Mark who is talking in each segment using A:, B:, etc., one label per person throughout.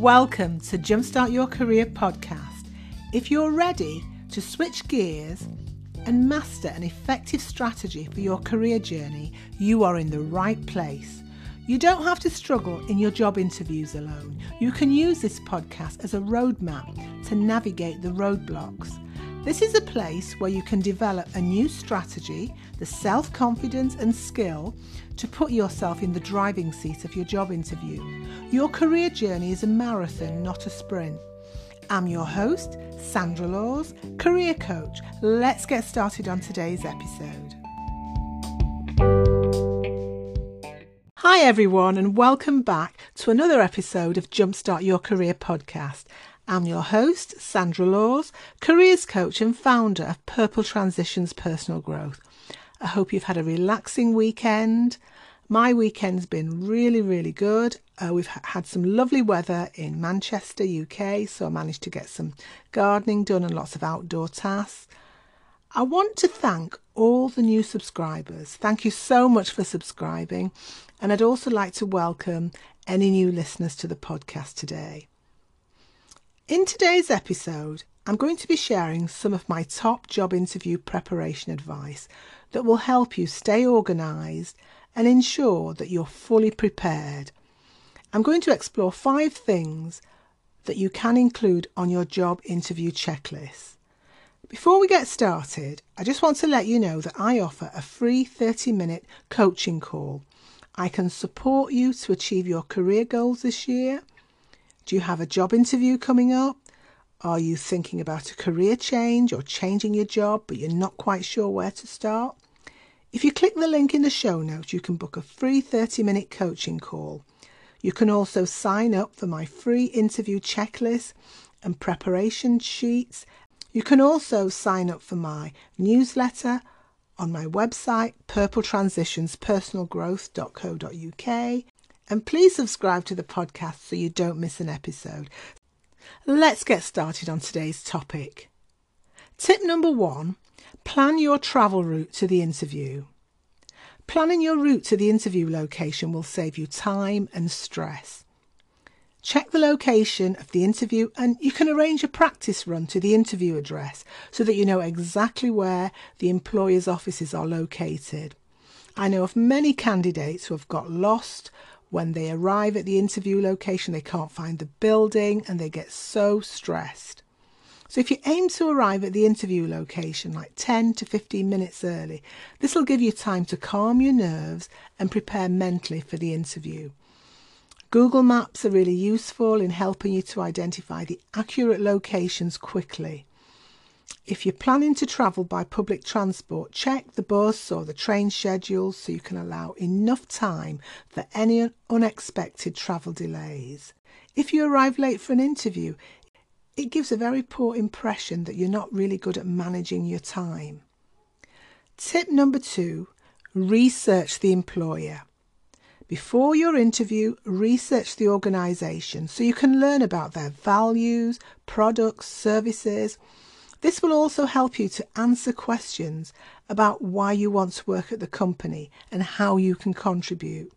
A: Welcome to Jumpstart Your Career podcast. If you're ready to switch gears and master an effective strategy for your career journey, you are in the right place. You don't have to struggle in your job interviews alone. You can use this podcast as a roadmap to navigate the roadblocks this is a place where you can develop a new strategy, the self confidence and skill to put yourself in the driving seat of your job interview. Your career journey is a marathon, not a sprint. I'm your host, Sandra Laws, career coach. Let's get started on today's episode. Hi, everyone, and welcome back to another episode of Jumpstart Your Career podcast. I'm your host, Sandra Laws, careers coach and founder of Purple Transitions Personal Growth. I hope you've had a relaxing weekend. My weekend's been really, really good. Uh, we've had some lovely weather in Manchester, UK, so I managed to get some gardening done and lots of outdoor tasks. I want to thank all the new subscribers. Thank you so much for subscribing. And I'd also like to welcome any new listeners to the podcast today. In today's episode, I'm going to be sharing some of my top job interview preparation advice that will help you stay organised and ensure that you're fully prepared. I'm going to explore five things that you can include on your job interview checklist. Before we get started, I just want to let you know that I offer a free 30 minute coaching call. I can support you to achieve your career goals this year do you have a job interview coming up? Are you thinking about a career change or changing your job but you're not quite sure where to start? If you click the link in the show notes, you can book a free 30 minute coaching call. You can also sign up for my free interview checklist and preparation sheets. You can also sign up for my newsletter on my website purpletransitionspersonalgrowth.co.uk and please subscribe to the podcast so you don't miss an episode. Let's get started on today's topic. Tip number one plan your travel route to the interview. Planning your route to the interview location will save you time and stress. Check the location of the interview and you can arrange a practice run to the interview address so that you know exactly where the employer's offices are located. I know of many candidates who have got lost when they arrive at the interview location, they can't find the building and they get so stressed. So if you aim to arrive at the interview location like 10 to 15 minutes early, this will give you time to calm your nerves and prepare mentally for the interview. Google Maps are really useful in helping you to identify the accurate locations quickly. If you're planning to travel by public transport, check the bus or the train schedule so you can allow enough time for any unexpected travel delays. If you arrive late for an interview, it gives a very poor impression that you're not really good at managing your time. Tip number two research the employer. Before your interview, research the organisation so you can learn about their values, products, services this will also help you to answer questions about why you want to work at the company and how you can contribute.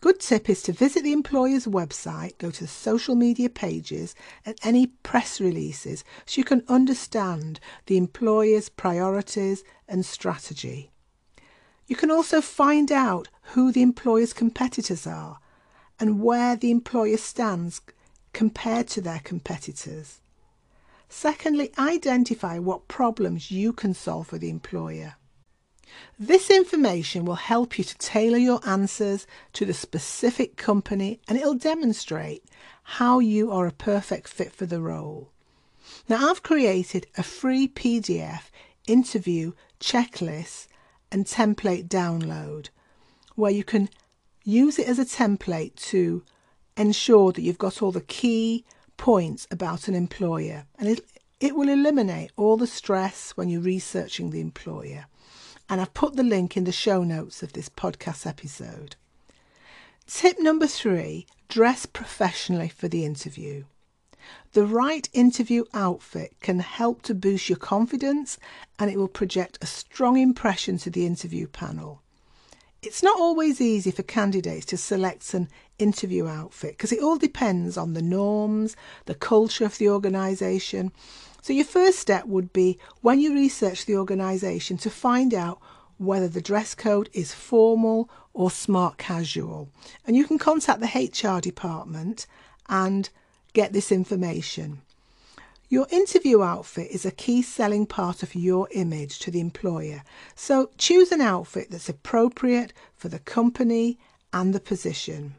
A: Good tip is to visit the employer's website, go to social media pages and any press releases so you can understand the employer's priorities and strategy. You can also find out who the employer's competitors are and where the employer stands compared to their competitors. Secondly, identify what problems you can solve for the employer. This information will help you to tailor your answers to the specific company and it'll demonstrate how you are a perfect fit for the role. Now, I've created a free PDF interview checklist and template download where you can use it as a template to ensure that you've got all the key points about an employer and it, it will eliminate all the stress when you're researching the employer. And I've put the link in the show notes of this podcast episode. Tip number three dress professionally for the interview. The right interview outfit can help to boost your confidence and it will project a strong impression to the interview panel. It's not always easy for candidates to select an interview outfit because it all depends on the norms, the culture of the organisation. So, your first step would be when you research the organisation to find out whether the dress code is formal or smart casual. And you can contact the HR department and get this information. Your interview outfit is a key selling part of your image to the employer, so choose an outfit that's appropriate for the company and the position.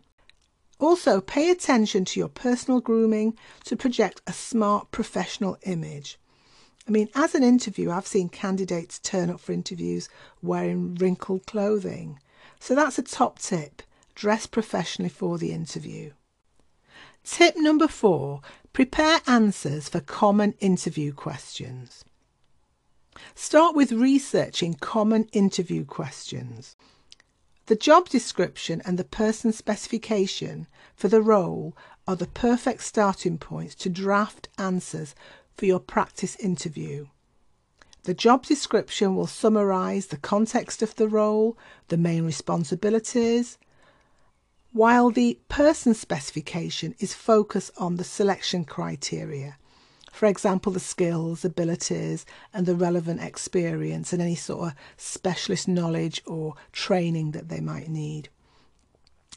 A: Also, pay attention to your personal grooming to project a smart professional image. I mean, as an interviewer, I've seen candidates turn up for interviews wearing wrinkled clothing. So that's a top tip dress professionally for the interview. Tip number four Prepare answers for common interview questions. Start with researching common interview questions. The job description and the person specification for the role are the perfect starting points to draft answers for your practice interview. The job description will summarise the context of the role, the main responsibilities, while the person specification is focused on the selection criteria. For example, the skills, abilities, and the relevant experience, and any sort of specialist knowledge or training that they might need.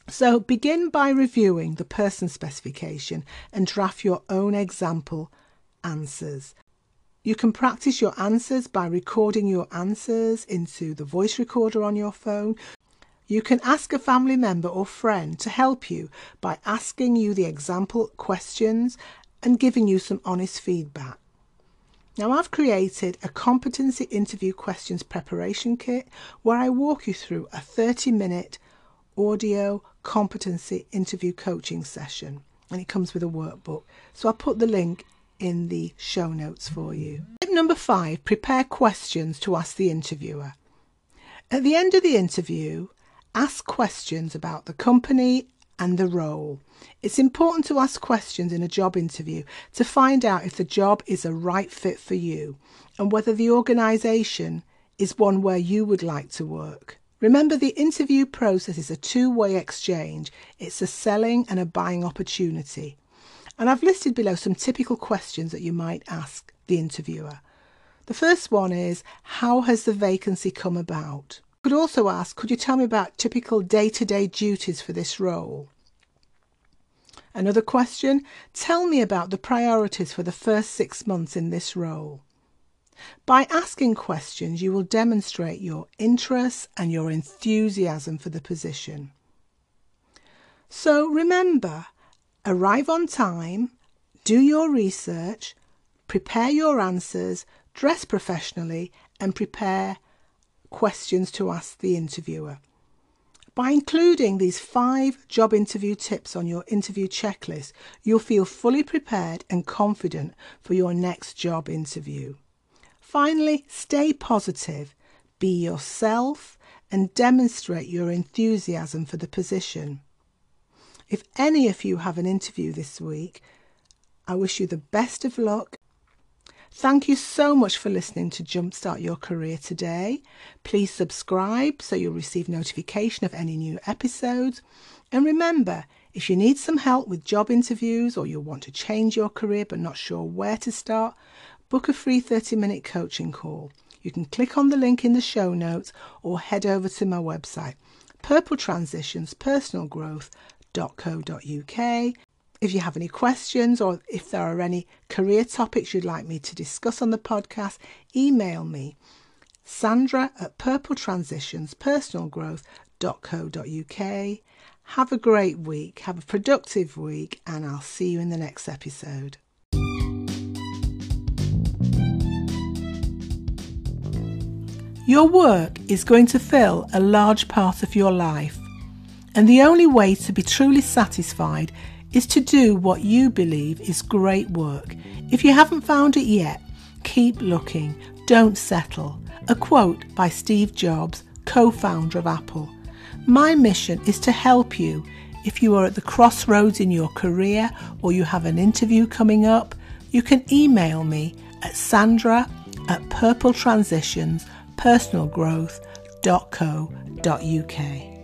A: So, begin by reviewing the person specification and draft your own example answers. You can practice your answers by recording your answers into the voice recorder on your phone. You can ask a family member or friend to help you by asking you the example questions and giving you some honest feedback. Now, I've created a competency interview questions preparation kit where I walk you through a 30 minute audio competency interview coaching session, and it comes with a workbook. So I'll put the link in the show notes for you. Tip number five prepare questions to ask the interviewer. At the end of the interview, Ask questions about the company and the role. It's important to ask questions in a job interview to find out if the job is a right fit for you and whether the organisation is one where you would like to work. Remember, the interview process is a two way exchange, it's a selling and a buying opportunity. And I've listed below some typical questions that you might ask the interviewer. The first one is How has the vacancy come about? Could also ask, could you tell me about typical day to day duties for this role? Another question, tell me about the priorities for the first six months in this role. By asking questions, you will demonstrate your interest and your enthusiasm for the position. So remember, arrive on time, do your research, prepare your answers, dress professionally, and prepare questions to ask the interviewer. By including these five job interview tips on your interview checklist, you'll feel fully prepared and confident for your next job interview. Finally, stay positive, be yourself, and demonstrate your enthusiasm for the position. If any of you have an interview this week, I wish you the best of luck Thank you so much for listening to Jumpstart Your Career today. Please subscribe so you'll receive notification of any new episodes. And remember, if you need some help with job interviews or you want to change your career but not sure where to start, book a free 30 minute coaching call. You can click on the link in the show notes or head over to my website, purpletransitionspersonalgrowth.co.uk if you have any questions or if there are any career topics you'd like me to discuss on the podcast, email me sandra at purpletransitionspersonalgrowth.co.uk. Have a great week, have a productive week, and I'll see you in the next episode. Your work is going to fill a large part of your life, and the only way to be truly satisfied is to do what you believe is great work. If you haven't found it yet, keep looking, don't settle. A quote by Steve Jobs, co founder of Apple. My mission is to help you if you are at the crossroads in your career or you have an interview coming up. You can email me at sandra at purpletransitionspersonalgrowth.co.uk.